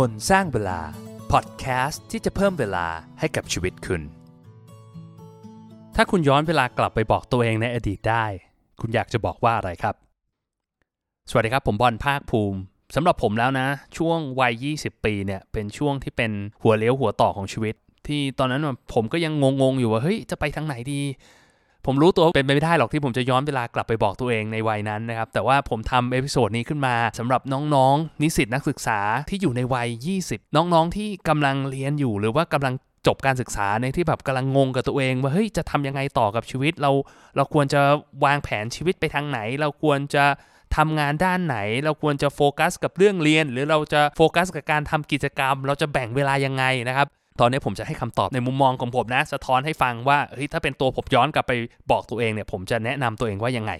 คนสร้างเวลา พอดแคสต์ที่จะเพิ่มเวลาให้กับชีวิตคุณ ถ้าคุณย้อนเวลากลับไปบอกตัวเองในอดีตได้ คุณอยากจะบอกว่าอะไรครับ สวัสดีครับผมบอลภาคภูมิสำหรับผมแล้วนะ ช่วงวัย 20 ปีเนี่ยเป็นช่วงที่เป็นหัวเลี้ยวหัวต่อของชีวิต ที่ตอนนั้นผมก็ยังงงๆอยู่ว่าเฮ้ยจะไปทางไหนดี ผมรู้ตัวเป็นไปไม่ได้หรอกที่ผมจะย้อนเวลากลับไปบอกตัวเองในวัยนั้นนะครับ แต่ว่าผมทำ episode นี้ขึ้นมาสำหรับน้องๆ นิสิตนักศึกษาที่อยู่ในวัย 20 น้องๆ ที่กำลังเรียนอยู่หรือว่ากำลังจบการศึกษาในที่แบบกำลังงงกับตัวเองว่าเฮ้ยจะทำยังไงต่อกับชีวิตเรา เราควรจะวางแผนชีวิตไปทางไหน เราควรจะทำงานด้านไหน เราควรจะโฟกัสกับเรื่องเรียน หรือเราจะโฟกัสกับการทำกิจกรรม เราจะแบ่งเวลายังไงนะครับ ตอนนี้ผมจะให้คำตอบในมุมมองของผมนะ สะท้อนให้ฟังว่าเฮ้ยถ้าเป็นตัวผมย้อนกลับไปบอกตัวเองเนี่ย ผมจะแนะนำตัวเองว่ายังไง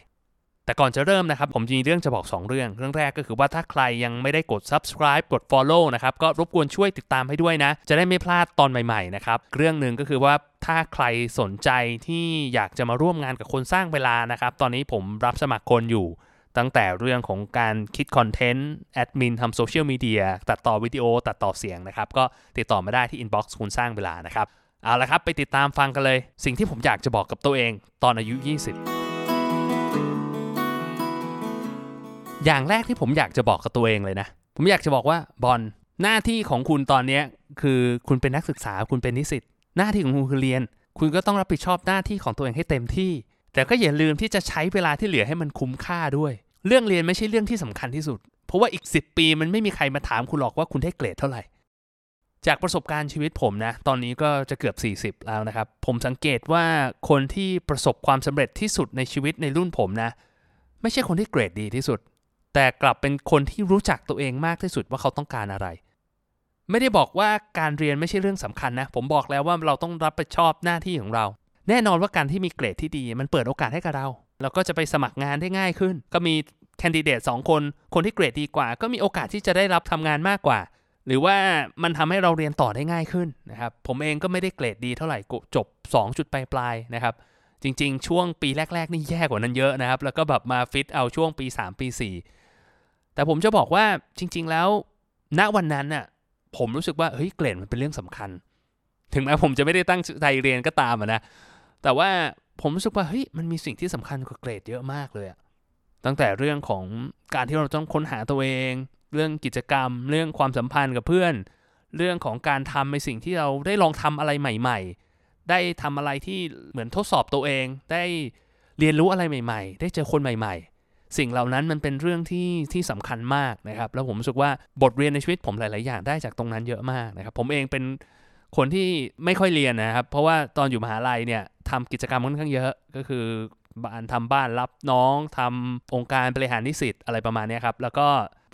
แต่ก่อนจะเริ่มนะครับ ผมมีเรื่องจะบอก 2 เรื่อง เรื่องแรกก็คือว่าถ้าใครยังไม่ได้กด subscribe กด follow นะครับ ก็รบกวนช่วยติดตามให้ด้วยนะ จะได้ไม่พลาดตอนใหม่ๆนะครับ เรื่องหนึ่งก็คือว่าถ้าใครสนใจที่อยากจะมาร่วมงานกับคนสร้างเวลานะครับ ตอนนี้ผมรับสมัครคนอยู่ ตั้งแต่เรื่องของการคิดคอนเทนต์แอดมินทำโซเชียลมีเดียตัดต่อวิดีโอ ตัดต่อเสียงนะครับ ก็ติดต่อมาได้ที่ inbox คุณสร้างเวลานะครับ เอาละครับ ไปติดตามฟังกันเลย สิ่งที่ผมอยากจะบอกกับตัวเองตอนอายุ 20 อย่างแรกที่ผมอยากจะบอกกับตัวเองเลยนะ ผมอยากจะบอกว่าบอลหน้าที่ของคุณตอนนี้คือคุณเป็นนักศึกษาคุณเป็นนิสิตหน้าที่ของคุณคือเรียน คุณก็ต้องรับผิดชอบหน้าที่ของตัวเองให้เต็มที่ แต่ก็อย่าลืมที่จะใช้เวลาที่เหลือให้มันคุ้มค่าด้วย เรื่องเรียนไม่ใช่เรื่องที่สำคัญที่สุด เพราะว่าอีก 10 ปีมันไม่มีใครมาถามคุณหรอกว่าคุณได้เกรดเท่าไหร่ จากประสบการณ์ชีวิตผมนะ ตอนนี้ก็จะเกือบ 40 แล้วนะครับ ผมสังเกตว่าคนที่ประสบความสำเร็จที่สุดในชีวิตในรุ่นผมนะ ไม่ใช่คนที่เกรดดีที่สุด แต่กลับเป็นคนที่รู้จักตัวเองมากที่สุดว่าเขาต้องการอะไรไม่ได้บอกว่าการเรียนไม่ใช่เรื่องสำคัญนะ ผมบอกแล้วว่าเราต้องรับผิดชอบหน้าที่ของเรา แน่นอนว่าการที่มีเกรดที่ดี มันเปิดโอกาสให้กับเรา เราก็จะไปสมัครงานได้ง่ายขึ้น ก็มีแคนดิเดตสองคน คนที่เกรดดีกว่า ก็มีโอกาสที่จะได้รับทำงานมากกว่า หรือว่ามันทำให้เราเรียนต่อได้ง่ายขึ้นนะครับ ผมเองก็ไม่ได้เกรดดีเท่าไหร่จบ 2 จุดปลายๆนะครับ จริง ๆ ช่วงปีแรก ๆ นี่แย่กว่านั้นเยอะนะครับ แล้วก็แบบมาฟิตเอาช่วงปี 3 ปี 4 แต่ผมจะบอกว่าจริง ๆ แล้ว ณวันนั้นน่ะผมรู้สึกว่าเฮ้ยเกรดมันเป็นเรื่องสำคัญ ถึงแม้ผมจะไม่ได้ตั้งใจเรียนก็ตามนะ แต่ว่าผมรู้สึกว่าเฮ้ยมันมีสิ่งที่สำคัญกว่าเกรดเยอะมากเลยอะตั้งแต่เรื่องของการที่เราต้องค้นหาตัวเอง เรื่องกิจกรรม เรื่องความสัมพันธ์กับเพื่อน เรื่องของการทำในสิ่งที่เราได้ลองทำอะไรใหม่ ๆ ได้ทำอะไรที่เหมือนทดสอบตัวเอง ได้เรียนรู้อะไรใหม่ ๆ ได้เจอคนใหม่ ๆ สิ่งเหล่านั้นมันเป็นเรื่องที่ที่สำคัญมากนะครับ แล้วผมรู้สึกว่าบทเรียนในชีวิตผมหลาย ๆ อย่างได้จากตรงนั้นเยอะมากนะครับ ผมเองเป็น คนที่ไม่ค่อยเรียนนะครับ เพราะว่าตอนอยู่มหาลัยเนี่ยทำกิจกรรมค่อนข้างเยอะก็คือบ้านทำบ้านรับน้องทำองค์การบริหารนิสิตอะไรประมาณนี้ครับ แล้วก็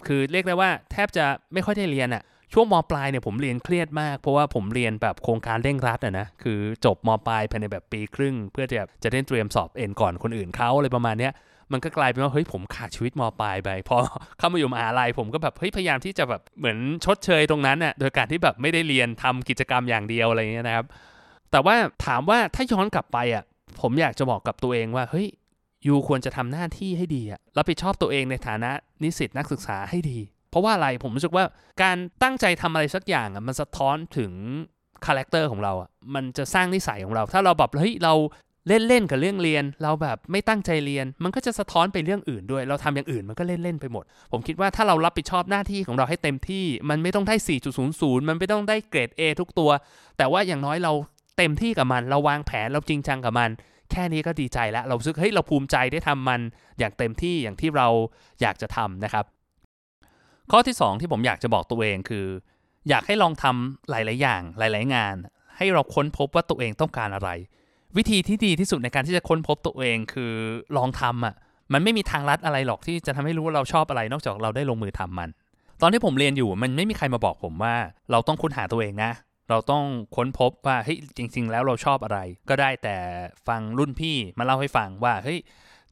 คือเรียกได้ว่าแทบจะไม่ค่อยได้เรียนอะ่ะช่วงมปลายเนี่ยผมเรียนเครียดมาก เพราะว่าผมเรียนแบบโครงการเร่งรัดอะนะคือจบมปลายภายในแบบปีครึ่ง เพื่อจะจะได้เตรียมสอบเอ็นก่อนคนอื่นเขาอะไรประมาณเนี้ย มันก็กลายเป็นว่าเฮ้ยผมขาดชีวิตมปลายไปพอเข้ามาอยู่มหาลัยผมก็แบบเฮ้ยพยายามที่จะแบบเหมือนชดเชยตรงนั้นน่ะโดยการที่แบบไม่ได้เรียนทำกิจกรรมอย่างเดียวอะไรเงี้ยนะครับ แต่ว่าถามว่าถ้าย้อนกลับไปอะผมอยากจะบอกกับตัวเองว่าเฮ้ย you ควรจะทำหน้าที่ให้ดีอะรับผิดชอบตัวเองในฐานะนิสิตนักศึกษาให้ดี เพราะว่าอะไรผมรู้สึกว่าการตั้งใจทำอะไรสักอย่างอะมันสะท้อนถึง character ของเราอะมันจะสร้างนิสัยของเรา ถ้าเราแบบเฮ้ยเรา เล่นเล่นกับเรื่องเรียน เราแบบไม่ตั้งใจเรียน มันก็จะสะท้อนไปเรื่องอื่นด้วย เราทำอย่างอื่นมันก็เล่นเล่นไปหมด ผมคิดว่าถ้าเรารับผิดชอบหน้าที่ของเราให้เต็มที่ มันไม่ต้องได้ 4.00 มันไม่ต้องได้เกรด A ทุกตัว แต่ว่าอย่างน้อยเราเต็มที่กับมัน เราวางแผนเราจริงจังกับมัน แค่นี้ก็ดีใจแล้ว เราซึกเฮ้ยเราภูมิใจได้ทำมันอย่างเต็มที่อย่างที่เราอยากจะทำนะครับ ข้อที่ 2 ที่ผมอยากจะบอกตัวเองคือ อยากให้ลองทำหลาย ๆ อย่างหลาย ๆ งาน ให้เราค้นพบว่าตัวเองต้องการอะไร วิธีที่ดีที่สุดในการที่จะค้นพบตัวเองคือลองทำอะมันไม่มีทางลัดอะไรหรอกที่จะทำให้รู้ว่าเราชอบอะไรนอกจากเราได้ลงมือทำมัน ตอนที่ผมเรียนอยู่มันไม่มีใครมาบอกผมว่า เราต้องค้นหาตัวเองนะ เราต้องค้นพบว่าเฮ้ยจริง ๆ แล้วเราชอบอะไร ก็ได้แต่ฟังรุ่นพี่มาเล่าให้ฟังว่าเฮ้ย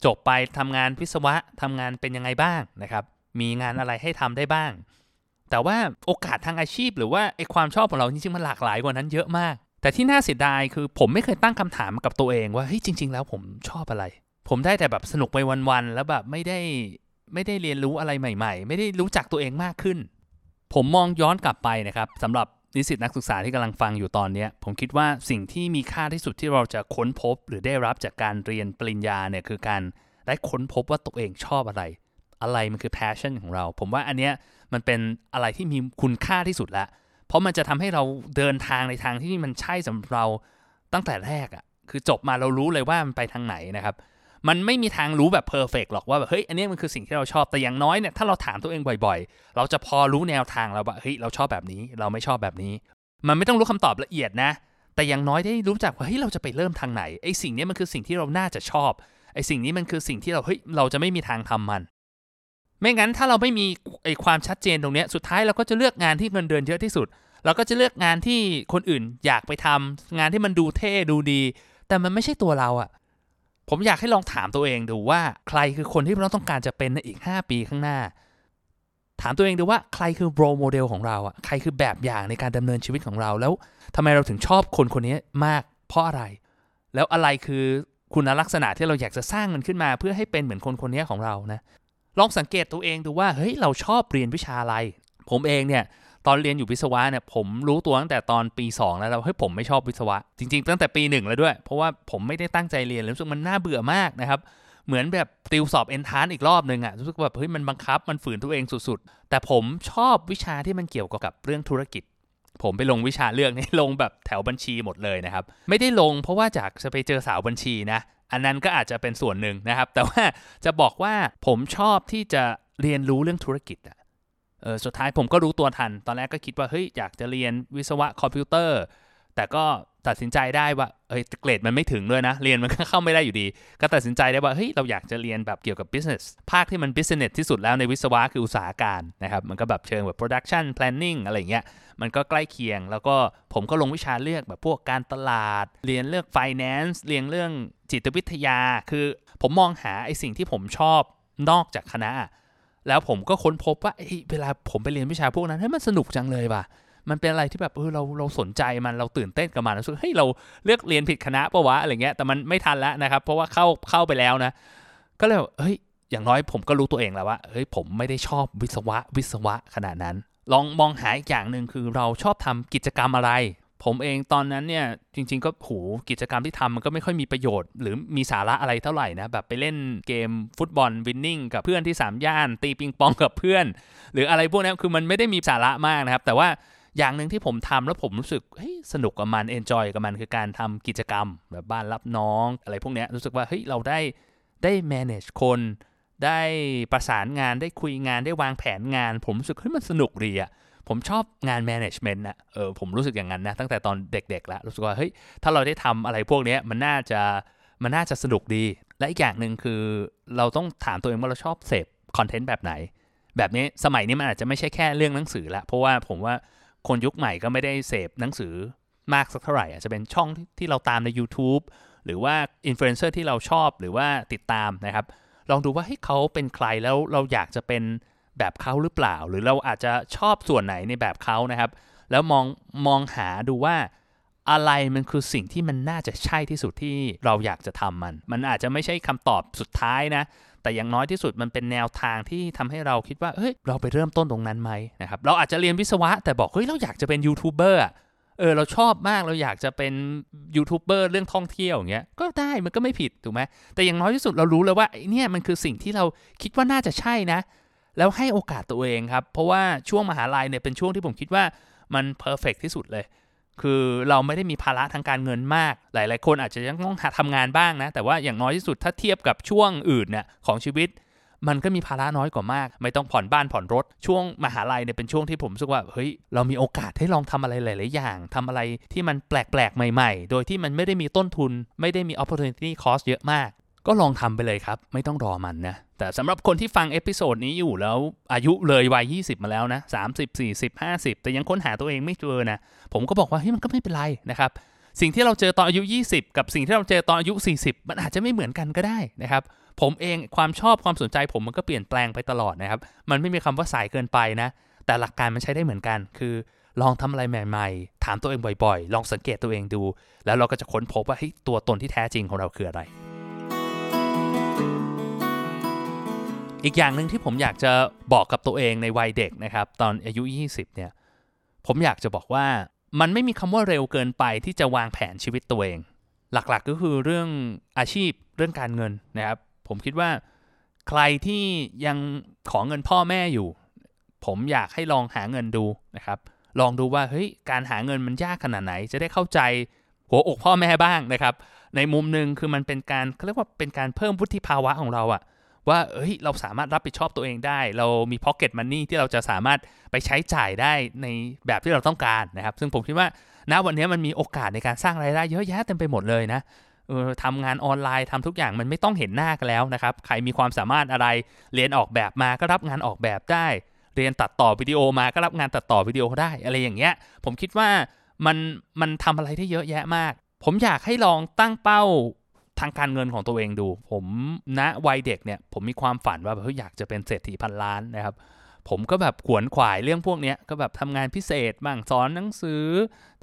จบไปทำงานวิศวะทำงานเป็นยังไงบ้างนะครับ มีงานอะไรให้ทำได้บ้าง แต่ว่าโอกาสทางอาชีพหรือว่าไอความชอบของเราจริงๆมันหลากหลายกว่านั้นเยอะมาก แต่ที่น่าเสียดายคือผมไม่เคยตั้งคำถามกับตัวเองว่าเฮ้ยจริง ๆ แล้วผมชอบอะไร ผมได้แต่แบบสนุกไปวันๆแล้วแบบไม่ได้ไม่ได้เรียนรู้อะไรใหม่ ๆ ไม่ได้รู้จักตัวเองมากขึ้นผผมมองย้อนกลับไปนะครับสำหรับนิสิตนักศึกษาที่กำลังฟังอยู่ตอนนี้ผมคิดว่าสิ่งที่มีค่าที่สุดที่เราจะค้นพบ หรือได้รับจากการเรียนปริญญาเนี่ยคือการได้ค้นพบว่าตัวเองชอบอะไร อะไรมันคือ passion ของเรา ผมว่าอันเนี้ยมันเป็นอะไรที่มีคุณค่าที่สุดละ เพราะมันจะทำให้เราเดินทางในทางที่มันใช่สำหรับเราตั้งแต่แรกอะ่ะคือจบมาเรารู้เลยว่ามันไปทางไหนนะครับ มันไม่มีทางรู้แบบเพอร์เฟกหรอกว่าแบบเฮ้ยอันนี้มันคือสิ่งที่เราชอบแต่อย่างน้อยเนี่ยถ้าเราถามตัวเองบ่อยๆ เราจะพอรู้แนวทางแล้วว่าเฮ้ยเราชอบแบบนี้ เราไม่ชอบแบบนี้ มันไม่ต้องรู้คำตอบละเอียดนะ แต่อย่างน้อยได้รู้จักว่าเฮ้ยเราจะไปเริ่มทางไหนไอ้สิ่งนี้มันคือสิ่งที่เราน่าจะชอบไอ้สิ่งนี้มันคือสิ่งที่เราเฮ้ยเราจะไม่มีทางทำมัน ไม่งั้นถ้าเราไม่มีไอความชัดเจนตรงนี้สุดท้ายเราก็จะเลือกงานที่เงินเดือนเยอะที่สุด เราก็จะเลือกงานที่คนอื่นอยากไปทำงานที่มันดูเท่ดูดี แต่มันไม่ใช่ตัวเราอะผมอยากให้ลองถามตัวเองดูว่าใครคือคนที่เราต้องการจะเป็นในอีก 5 ปีข้างหน้า ถามตัวเองดูว่าใครคือโรโมเดลของเราอะใครคือแบบอย่างในการดำเนินชีวิตของเราแล้วทำไมเราถึงชอบคนคนนี้มาก เพราะอะไร แล้วอะไรคือคุณลักษณะที่เราอยากจะสร้างมันขึ้นมา เพื่อให้เป็นเหมือนคนคนนี้ของเรานะ ลองสังเกตตัวเองดูว่าเฮ้ยเราชอบเรียนวิชาอะไร ผมเองเนี่ยตอนเรียนอยู่วิศวะเนี่ยผมรู้ตัวตั้งแต่ตอนปี 2 แล้วเฮ้ยผมไม่ชอบวิศวะ จริง ๆ ตั้งแต่ปีหนึ่งแล้วด้วย เพราะว่าผมไม่ได้ตั้งใจเรียนรู้สึกมันน่าเบื่อมากนะครับเหมือนแบบติวสอบเอนทานอีกรอบหนึ่งอะรู้สึกแบบเฮ้ยมันบังคับมันฝืนตัวเองสุดๆ แต่ผมชอบวิชาที่มันเกี่ยวกับเรื่องธุรกิจ ผมไปลงวิชาเลือกนี่ลงแบบแถวบัญชีหมดเลยนะครับ ไม่ได้ลงเพราะว่าจากจะไปเจอสาวบัญชีนะ อันนั้นก็อาจจะเป็นส่วนหนึ่งนะครับ แต่ว่าจะบอกว่าผมชอบที่จะเรียนรู้เรื่องธุรกิจอะเออสุดท้ายผมก็รู้ตัวทัน ตอนแรกก็คิดว่าเฮ้ยอยากจะเรียนวิศวะคอมพิวเตอร์ แต่ก็ตัดสินใจได้ว่าเฮ้ยเกรดมันไม่ถึงด้วยนะ เรียนมันก็เข้าไม่ได้อยู่ดี ก็ตัดสินใจได้ว่าเฮ้ยเราอยากจะเรียนแบบเกี่ยวกับ business ภาคที่มัน business ที่สุดแล้วในวิศวะคืออุตสาหการนะครับ มันก็แบบเชิงแบบ production planning อะไรเงี้ย มันก็ใกล้เคียง แล้วก็ผมก็ลงวิชาเลือกแบบพวกการตลาด เรียนเรื่อง finance เรียนเรื่อง จิตวิทยาคือผมมองหาไอ้สิ่งที่ผมชอบนอกจากคณะ แล้วผมก็ค้นพบว่าเวลาผมไปเรียนวิชาพวกนั้นเฮ้ยมันสนุกจังเลยว่ะมันเป็นอะไรที่แบบเออเราเราสนใจมันเราตื่นเต้นกับมันรู้สึกเฮ้ยเราเลือกเรียนผิดคณะปะวะอะไรเงี้ยแต่มันไม่ทันแล้วนะครับ เพราะว่าเข้าเข้าไปแล้วนะ ก็เลยเฮ้ยอย่างน้อยผมก็รู้ตัวเองแล้วว่าเฮ้ยผมไม่ได้ชอบวิศวะวิศวะขนาดนั้น ลองมองหาอีกอย่างหนึ่งคือเราชอบทำกิจกรรมอะไร ผมเองตอนนั้นเนี่ยจริง ๆ ก็โหกิจกรรมที่ทำมันก็ไม่ค่อยมีประโยชน์ หรือมีสาระอะไรเท่าไหร่นะแบบไปเล่นเกมฟุตบอล Winning กับเพื่อนที่ สามย่าน ตีปิงปองกับเพื่อน หรืออะไรพวกนี้คือมันไม่ได้มีสาระมากนะครับ แต่ว่าอย่างหนึ่งที่ผมทำแล้วผมรู้สึกเฮ้ยสนุกกับมัน enjoy กับมันคือการทำกิจกรรม แบบบ้านรับน้องอะไรพวกนี้รู้สึกว่าเฮ้ยเราได้ได้ manage คนได้ประสานงานได้คุยงานได้วางแผนงาน ผมรู้สึกเฮ้ยมันสนุกดีอะ ผมชอบงาน management นะเออผมรู้สึกอย่างนั้นนะ ตั้งแต่ตอนเด็กๆแล้วรู้สึกว่าเฮ้ยถ้าเราได้ทำอะไรพวกนี้มันน่าจะมันน่าจะสนุกดี และอีกอย่างหนึ่งคือเราต้องถามตัวเองว่าเราชอบเสพคอนเทนต์แบบไหน แบบนี้สมัยนี้มันอาจจะไม่ใช่แค่เรื่องหนังสือละเพราะว่าผมว่าคนยุคใหม่ก็ไม่ได้เสพหนังสือมากสักเท่าไหร่อาจจะเป็นช่องที่เราตามใน YouTube หรือว่าอินฟลูเอนเซอร์ที่เราชอบหรือว่าติดตามนะครับ ลองดูว่าให้เขาเป็นใครแล้วเราอยากจะเป็น แบบเขาหรือเปล่า หรือเราอาจจะชอบส่วนไหนในแบบเขานะครับ แล้วมองมองหาดูว่าอะไรมันคือสิ่งที่มันน่าจะใช่ที่สุดที่เราอยากจะทำมัน มันอาจจะไม่ใช่คำตอบสุดท้ายนะ แต่อย่างน้อยที่สุดมันเป็นแนวทางที่ทำให้เราคิดว่า เฮ้ย เราไปเริ่มต้นตรงนั้นไหมนะครับ เราอาจจะเรียนวิศวะ แต่บอก เฮ้ย เราอยากจะเป็นยูทูบเบอร์เออ เราชอบมาก เราอยากจะเป็นยูทูบเบอร์เรื่องท่องเที่ยวอย่างเงี้ย ก็ได้ มันก็ไม่ผิด ถูกไหมแต่อย่างน้อยที่สุดเรารู้เลยว่าเนี่ยมันคือสิ่งที่เราคิดว่าน่าจะใช่นะ แล้วให้โอกาสตัวเองครับ เพราะว่าช่วงมหาลัยเนี่ยเป็นช่วงที่ผมคิดว่ามันเพอร์เฟกที่สุดเลย คือเราไม่ได้มีภาระทางการเงินมาก หลาย ๆ คนอาจจะยังต้องหาทำงานบ้างนะ แต่ว่าอย่างน้อยที่สุดถ้าเทียบกับช่วงอื่นเนี่ยของชีวิต มันก็มีภาระน้อยกว่ามาก ไม่ต้องผ่อนบ้านผ่อนรถ ช่วงมหาลัยเนี่ยเป็นช่วงที่ผมรู้สึกว่า เฮ้ย เรามีโอกาสให้ลองทำอะไรหลาย ๆ อย่างทำอะไรที่มันแปลก ๆ ใหม่ ๆ โดยที่มันไม่ได้มีต้นทุน ไม่ได้มี opportunity cost เยอะมาก ก็ลองทำไปเลยครับ ไม่ต้องรอมันนะ แต่สำหรับคนที่ฟัง episode นี้อยู่แล้วอายุเลยวัย 20 มาแล้วนะ 30 40 50 แต่ยังค้นหาตัวเองไม่เจอนะ ผมก็บอกว่าเฮ้ยมันก็ไม่เป็นไรนะครับ สิ่งที่เราเจอตอนอายุ 20 กับสิ่งที่เราเจอตอนอายุ 40 มันอาจจะไม่เหมือนกันก็ได้นะครับ ผมเองความชอบความสนใจผมมันก็เปลี่ยนแปลงไปตลอดนะครับ มันไม่มีคำว่าสายเกินไปนะ แต่หลักการมันใช้ได้เหมือนกัน คือลองทำอะไรใหม่ๆ ถามตัวเองบ่อยๆ ลองสังเกตตัวเองดู แล้วเราก็จะค้นพบว่าเฮ้ยตัวตนที่แท้จริงของเราคืออะไร อีกอย่างหนึ่งที่ผมอยากจะบอกกับตัวเองในวัยเด็กนะครับ ตอนอายุ 20 เนี่ย ผมอยากจะบอกว่ามันไม่มีคำว่าเร็วเกินไปที่จะวางแผนชีวิตตัวเอง หลักๆก็คือเรื่องอาชีพเรื่องการเงินนะครับ ผมคิดว่าใครที่ยังขอเงินพ่อแม่อยู่ ผมอยากให้ลองหาเงินดูนะครับ ลองดูว่าเฮ้ยการหาเงินมันยากขนาดไหน จะได้เข้าใจหัวอกพ่อแม่บ้างนะครับ ในมุมหนึ่งคือมันเป็นการเขาเรียกว่าเป็นการเพิ่มวุฒิภาวะของเราอะ ว่าเฮ้ยเราสามารถรับผิดชอบตัวเองได้ เรามี pocket money ที่เราจะสามารถไปใช้จ่ายได้ในแบบที่เราต้องการนะครับ ซึ่งผมคิดว่าณวันนี้มันมีโอกาสในการสร้างรายได้เยอะแยะเต็มไปหมดเลยนะออทำงานออนไลน์ทำทุกอย่างมันไม่ต้องเห็นหน้ากันแล้วนะครับ ใครมีความสามารถอะไรเรียนออกแบบมาก็รับงานออกแบบได้ เรียนตัดต่อวิดีโอมาก็รับงานตัดต่อวิดีโอได้ อะไรอย่างเงี้ย ผมคิดว่ามันมันทำอะไรได้เยอะแยะมาก ผมอยากให้ลองตั้งเป้า ทางการเงินของตัวเองดู ผมณวัยเด็กเนี่ยผมมีความฝันว่าเฮ้ยอยากจะเป็นเศรษฐีพันล้านนะครับ ผมก็แบบขวนขวายเรื่องพวกนี้ก็แบบทำงานพิเศษบ้างสอนหนังสือ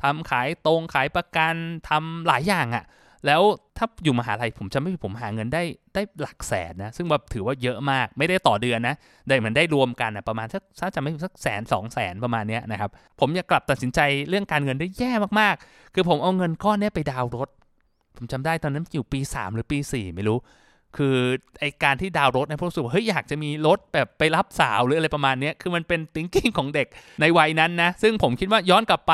ทำขายตรงขายประกันทำหลายอย่างอะ่ะแล้วถ้าอยู่มหาลัยผมจะไม่ผมหาเงินได้ได้หลักแสนนะ ซึ่งแบบถือว่าเยอะมากไม่ได้ต่อเดือนนะ ได้เหมือนได้รวมกันนะประมาณสักถ้าจะไม่สักแสนสองแสนประมาณเนี้ยนะครับ ผมอยากกลับตัดสินใจเรื่องการเงินได้แย่มากๆ คือผมเอาเงินก้อนนี้ไปดาวน์รถ ผมจำได้ตอนนั้นอยู่ปี 3 หรือปี 4 ไม่รู้ คือไอการที่ดาวรถเนี่ยผมรู้ว่าเฮ้ยอยากจะมีรถแบบไปรับสาวหรืออะไรประมาณนี้คือมันเป็น thinking ของเด็กในวัยนั้นนะ ซึ่งผมคิดว่าย้อนกลับไป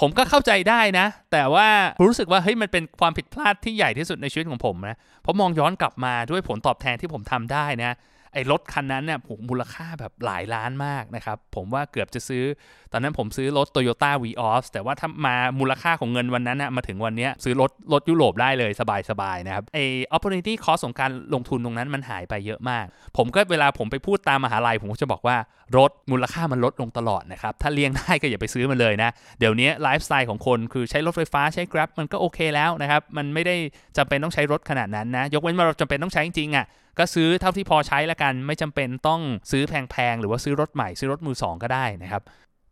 ผมก็เข้าใจได้นะ แต่ว่ารู้สึกว่าเฮ้ยมันเป็นความผิดพลาดที่ใหญ่ที่สุดในชีวิตของผมนะเพราะมองย้อนกลับมาด้วยผลตอบแทนที่ผมทำได้นะ ไอ้รถคันนั้นเนี่ยผมมูลค่าแบบหลายล้านมากนะครับ ผมว่าเกือบจะซื้อ ตอนนั้นผมซื้อรถ Toyota v อ o s แต่ว่าถ้ามามูลค่าของเงินวันนั้นนะมาถึงวันนี้ซื้อรถรถยุโรปได้เลยสบายๆนะครับไอ้ opportunity cost ของการลงทุนตรงนั้นมันหายไปเยอะมาก ผมก็เวลาผมไปพูดตามมหาลัย ผมก็จะบอกว่ารถมูลค่ามันลดลงตลอดนะครับ ถ้าเลี่ยงได้ก็อย่าไปซื้อมันเลยนะ เดี๋ยวนี้ไลฟ์สไตล์ของคนคือใช้รถไฟฟ้าใช้ Grab มันก็โอเคแล้วนะครับ มันไม่ได้จำเป็นต้องใช้รถขนาดนั้นนะ ยกเว้นว่าเราจำเป็นต้องใช้จริงๆอะก็ซื้อเท่าที่พอใช้แล้วกัน ไม่จำเป็นต้องซื้อแพงๆหรือว่าซื้อรถใหม่ซื้อรถมือสองก็ได้นะครับ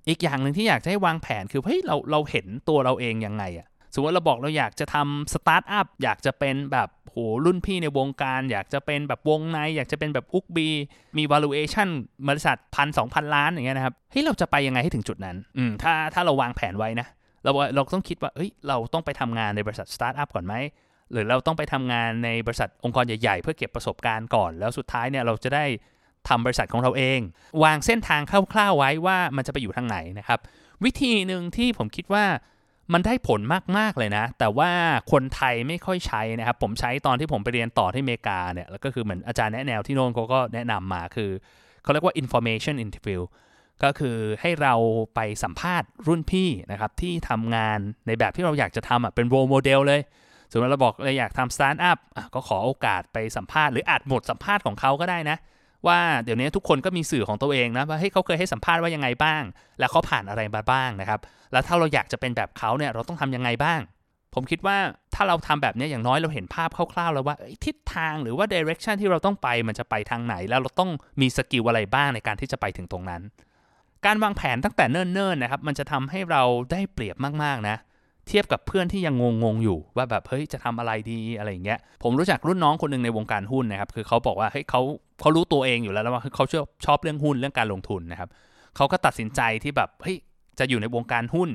อีกอย่างหนึ่งที่อยากจะให้วางแผนคือเฮ้ยเราเราเห็นตัวเราเองยังไงอะ สมมติเราบอกเราอยากจะทำสตาร์ทอัพอยากจะเป็นแบบโหรุ่นพี่ในวงการ อยากจะเป็นแบบวงใน อยากจะเป็นแบบอุกบีมี valuation บริษัทพันสองพันล้านอย่างเงี้ยนะครับเฮ้ยเราจะไปยังไงให้ถึงจุดนั้นอืมถ้าถ้าเราวางแผนไว้นะเราเราต้องคิดว่าเฮ้ยเราต้องไปทำงานในบริษัทสตาร์ทอัพก่อนไหมหรือเราต้องไปทำงานในบริษัทองค์กรใหญ่ ๆ เพื่อเก็บประสบการณ์ก่อน แล้วสุดท้ายเนี่ยเราจะได้ทำบริษัทของเราเอง วางเส้นทางคร่าวๆไว้ว่ามันจะไปอยู่ทางไหนนะครับ วิธีหนึ่งที่ผมคิดว่า มันได้ผลมาก ๆ เลยนะ แต่ว่าคนไทยไม่ค่อยใช้นะครับ ผมใช้ตอนที่ผมไปเรียนต่อที่อเมริกาเนี่ย แล้วก็คือเหมือนอาจารย์แนะแนวที่โน่นเขาก็แนะนำมาคือ เขาเรียกว่า information interview ก็คือให้เราไปสัมภาษณ์รุ่นพี่นะครับ ที่ทำงานในแบบที่เราอยากจะทำอะเป็น role model เลยสมมติเราบอกเราอยากทำสตาร์ทอัพก็ขอโอกาสไปสัมภาษณ์หรืออัดบทสัมภาษณ์ของเขาก็ได้นะ ว่าเดี๋ยวนี้ทุกคนก็มีสื่อของตัวเองนะว่าเฮ้ยเขาเคยให้สัมภาษณ์ว่ายังไงบ้าง แล้วเขาผ่านอะไรมาบ้างนะครับ แล้วถ้าเราอยากจะเป็นแบบเขาเนี่ยเราต้องทำยังไงบ้าง ผมคิดว่าถ้าเราทำแบบนี้อย่างน้อยเราเห็นภาพคร่าวๆ แล้วว่าทิศทางหรือว่า direction ที่เราต้องไปมันจะไปทางไหน แล้วเราต้องมีสกิลอะไรบ้างในการที่จะไปถึงตรงนั้น การวางแผนตั้งแต่เนิ่นๆนะครับมันจะทำให้เราได้เปรียบมากๆนะเทียบกับเพื่อนที่ยังงงๆอยู่ว่าแบบเฮ้ยจะทำอะไรดีอะไรอย่างเงี้ยผมรู้จักรุ่นน้องคนหนึ่งในวงการหุ้นนะครับคือเขาบอกว่าเฮ้ยเขา เขารู้ตัวเองอยู่แล้วว่าเขาชอบชอบเรื่องหุ้นเรื่องการลงทุนนะครับเขาก็ตัดสินใจที่แบบเฮ้ยจะอยู่ในวงการหุ้น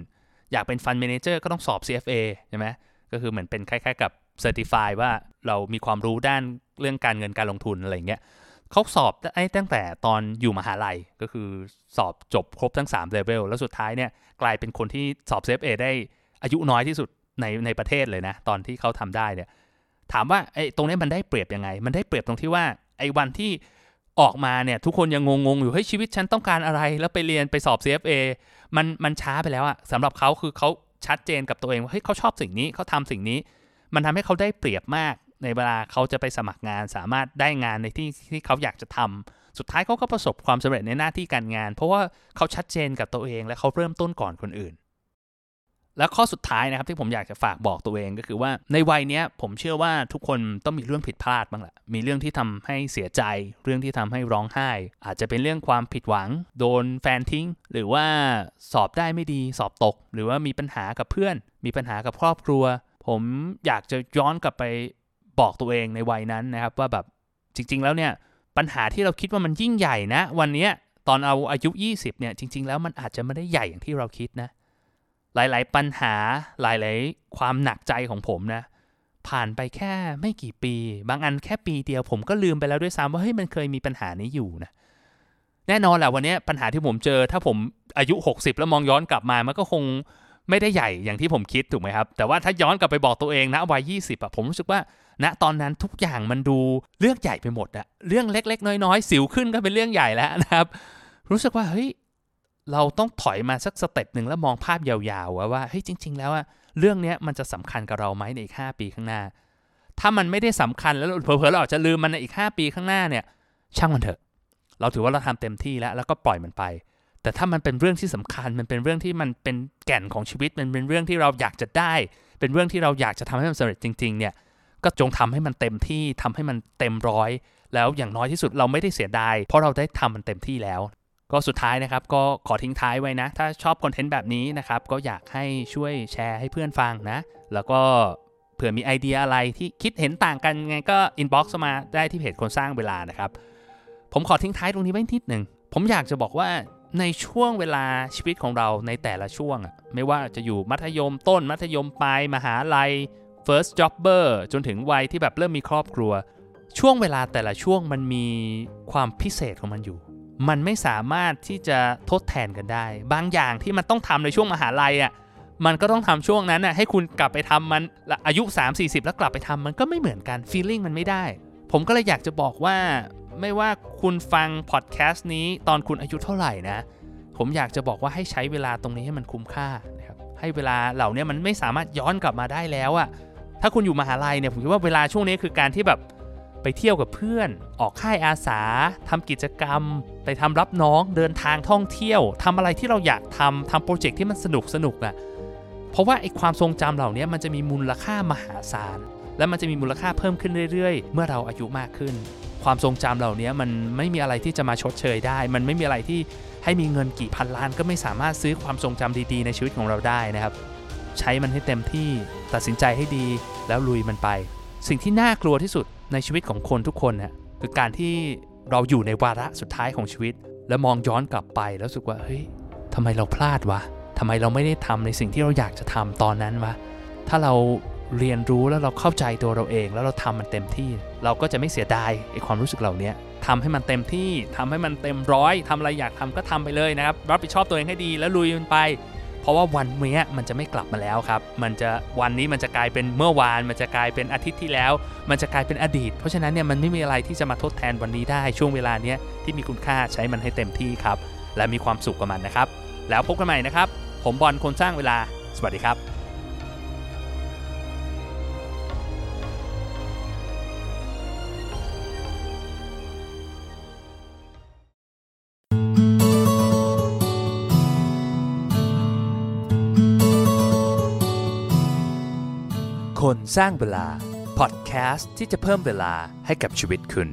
อยากเป็น fund manager ก็ต้องสอบ CFA ใช่ไหมก็คือเหมือนเป็นคล้ายๆกับ certify ว่าเรามีความรู้ด้านเรื่องการเงินการลงทุนอะไรเงี้ยเขาสอบได้ตั้งแต่ตอนอยู่มหาลัยก็คือสอบจบครบทั้ง3เลเวลแล้วสุดท้ายเนี่ยกลายเป็นคนที่สอบ CFA ได้อายุน้อยที่สุดในในประเทศเลยนะ ตอนที่เขาทำได้เนี่ยถามว่าไอ้ตรงนี้มันได้เปรียบยังไง มันได้เปรียบตรงที่ว่า ไอ้วันที่ออกมาเนี่ยทุกคนยังงงๆอยู่เฮ้ยชีวิตฉันต้องการอะไร แล้วไปเรียนไปสอบ CFA มันมันช้าไปแล้วอะสำหรับเขาคือเขาชัดเจนกับตัวเองว่าเฮ้ยเขาชอบสิ่งนี้เขาทำสิ่งนี้ มันทำให้เขาได้เปรียบมาก ในเวลาเขาจะไปสมัครงาน สามารถได้งานในที่ที่เขาอยากจะทำสุดท้ายเขาก็ประสบความสำเร็จในหน้าที่การงาน เพราะว่าเขาชัดเจนกับตัวเองและเขาเริ่มต้นก่อนคนอื่น แล้วข้อสุดท้ายนะครับที่ผมอยากจะฝากบอกตัวเองก็คือว่าในวัยเนี้ยผมเชื่อว่าทุกคนต้องมีเรื่องผิดพลาดบ้างแหละมีเรื่องที่ทำให้เสียใจ เรื่องที่ทำให้ร้องไห้ อาจจะเป็นเรื่องความผิดหวัง โดนแฟนทิ้ง หรือว่าสอบได้ไม่ดีสอบตก หรือว่ามีปัญหากับเพื่อน มีปัญหากับครอบครัว ผมอยากจะย้อนกลับไปบอกตัวเองในวัยนั้นนะครับ ว่าแบบจริง ๆ แล้วเนี่ยปัญหาที่เราคิดว่ามันยิ่งใหญ่นะ วันนี้ตอนเอาอายุ 20เนี่ยจริง ๆ แล้วมันอาจจะไม่ได้ใหญ่อย่างที่เราคิดนะ หลาย ๆ ปัญหาหลาย ๆ ความหนักใจของผมนะ ผ่านไปแค่ไม่กี่ปี บางอันแค่ปีเดียวผมก็ลืมไปแล้วด้วยซ้ำว่าเฮ้ยมันเคยมีปัญหานี้อยู่นะแน่นอนแหละวันนี้ปัญหาที่ผมเจอ ถ้าผมอายุ 60 แล้วมองย้อนกลับมามันก็คงไม่ได้ใหญ่อย่างที่ผมคิดถูกไหมครับ แต่ว่าถ้าย้อนกลับไปบอกตัวเองนะวัย 20อะผมรู้สึกว่าณตอนนั้นทุกอย่างมันดูเรื่องใหญ่ไปหมดอะเรื่องเล็ก ๆ น้อยๆ สิวขึ้นก็เป็นเรื่องใหญ่แล้วนะครับ รู้สึกว่าเฮ้ย เราต้องถอยมาสักสเต็ปหนึ่งแล้วมองภาพยาวๆว่าเฮ้ยจริง ๆ แล้วอะเรื่องนี้มันจะสำคัญกับเราไหมในอีก 5 ปีข้างหน้า ถ้ามันไม่ได้สำคัญแล้วเผลอๆเราอาจจะลืมมันในอีก 5 ปีข้างหน้าเนี่ย ช่างมันเถอะ เราถือว่าเราทำเต็มที่แล้ว แล้วก็ปล่อยมันไป แต่ถ้ามันเป็นเรื่องที่สำคัญ มันเป็นเรื่องที่มันเป็นแก่นของชีวิต มันเป็นเรื่องที่เราอยากจะได้ เป็นเรื่องที่เราอยากจะทำให้มันสำเร็จจริง ๆ เนี่ย ก็จงทำให้มันเต็มที่ทำให้มันเต็มร้อย แล้วอย่างน้อยที่สุดเราไม่ได้เสียดาย เพราะเราได้ทำมันเต็มที่แล้ว ก็สุดท้ายนะครับก็ขอทิ้งท้ายไว้นะ ถ้าชอบคอนเทนต์แบบนี้นะครับ ก็อยากให้ช่วยแชร์ให้เพื่อนฟังนะ แล้วก็เผื่อมีไอเดียอะไรที่คิดเห็นต่างกันไงก็ inbox มาได้ที่เพจคนสร้างเวลานะครับ ผมขอทิ้งท้ายตรงนี้ไว้นิดหนึ่งผมอยากจะบอกว่าในช่วงเวลาชีวิตของเราในแต่ละช่วงอะไม่ว่าจะอยู่มัธยมต้นมัธยมปลายมหาลัย first jobber จนถึงวัยที่แบบเริ่มมีครอบครัว ช่วงเวลาแต่ละช่วงมันมีความพิเศษของมันอยู่ มันไม่สามารถที่จะทดแทนกันได้ บางอย่างที่มันต้องทำในช่วงมหาลัยอะมันก็ต้องทำช่วงนั้นน่ะให้คุณกลับไปทำมันอายุ 3-40 แล้วกลับไปทำมันก็ไม่เหมือนกัน feeling มันไม่ได้ ผมก็เลยอยากจะบอกว่าไม่ว่าคุณฟังพอดแคสต์นี้ตอนคุณอายุเท่าไหร่นะ ผมอยากจะบอกว่าให้ใช้เวลาตรงนี้ให้มันคุ้มค่านะครับให้เวลาเหล่านี้มันไม่สามารถย้อนกลับมาได้แล้วอะถ้าคุณอยู่มหาลัยเนี่ยผมคิดว่าเวลาช่วงนี้คือการที่แบบ ไปเที่ยวกับเพื่อน ออกค่ายอาสาทำกิจกรรม ไปทำรับน้อง เดินทางท่องเที่ยวทำอะไรที่เราอยากทำทำโปรเจกต์ที่มันสนุกสนุกอะเพราะว่าไอความทรงจำเหล่านี้มันจะมีมูลค่ามหาศาล และมันจะมีมูลค่าเพิ่มขึ้นเรื่อยๆ เมื่อเราอายุมากขึ้น ความทรงจำเหล่านี้มันไม่มีอะไรที่จะมาชดเชยได้ มันไม่มีอะไรที่ให้มีเงินกี่พันล้านก็ไม่สามารถซื้อความทรงจำดีๆ ในชีวิตของเราได้นะครับ ใช้มันให้เต็มที่ตัดสินใจให้ดีแล้วลุยมันไป สิ่งที่น่ากลัวที่สุด ในชีวิตของคนทุกคนนะคือการที่เราอยู่ในวาระสุดท้ายของชีวิต แล้วมองย้อนกลับไปแล้วรู้สึกว่าเฮ้ยทำไมเราพลาดวะทำไมเราไม่ได้ทำในสิ่งที่เราอยากจะทำตอนนั้นวะถ้าเราเรียนรู้แล้วเราเข้าใจตัวเราเอง แล้วเราทำมันเต็มที่ เราก็จะไม่เสียดายไอ้ความรู้สึกเหล่านี้ทำให้มันเต็มที่ทำให้มันเต็มร้อยทำอะไรอยากทำก็ทำไปเลยนะครับรับผิดชอบตัวเองให้ดีแล้วลุยมันไป เพราะว่าวันนี้มันจะไม่กลับมาแล้วครับ มันจะวันนี้มันจะกลายเป็นเมื่อวาน มันจะกลายเป็นอาทิตย์ที่แล้ว มันจะกลายเป็นอดีต เพราะฉะนั้นเนี่ยมันไม่มีอะไรที่จะมาทดแทนวันนี้ได้ช่วงเวลาเนี้ยที่มีคุณค่าใช้มันให้เต็มที่ครับ และมีความสุขกับมันนะครับ แล้วพบกันใหม่นะครับ ผมบอลคนสร้างเวลา สวัสดีครับ สร้างเวลา พอดแคสต์ที่จะเพิ่มเวลาให้กับชีวิตคุณ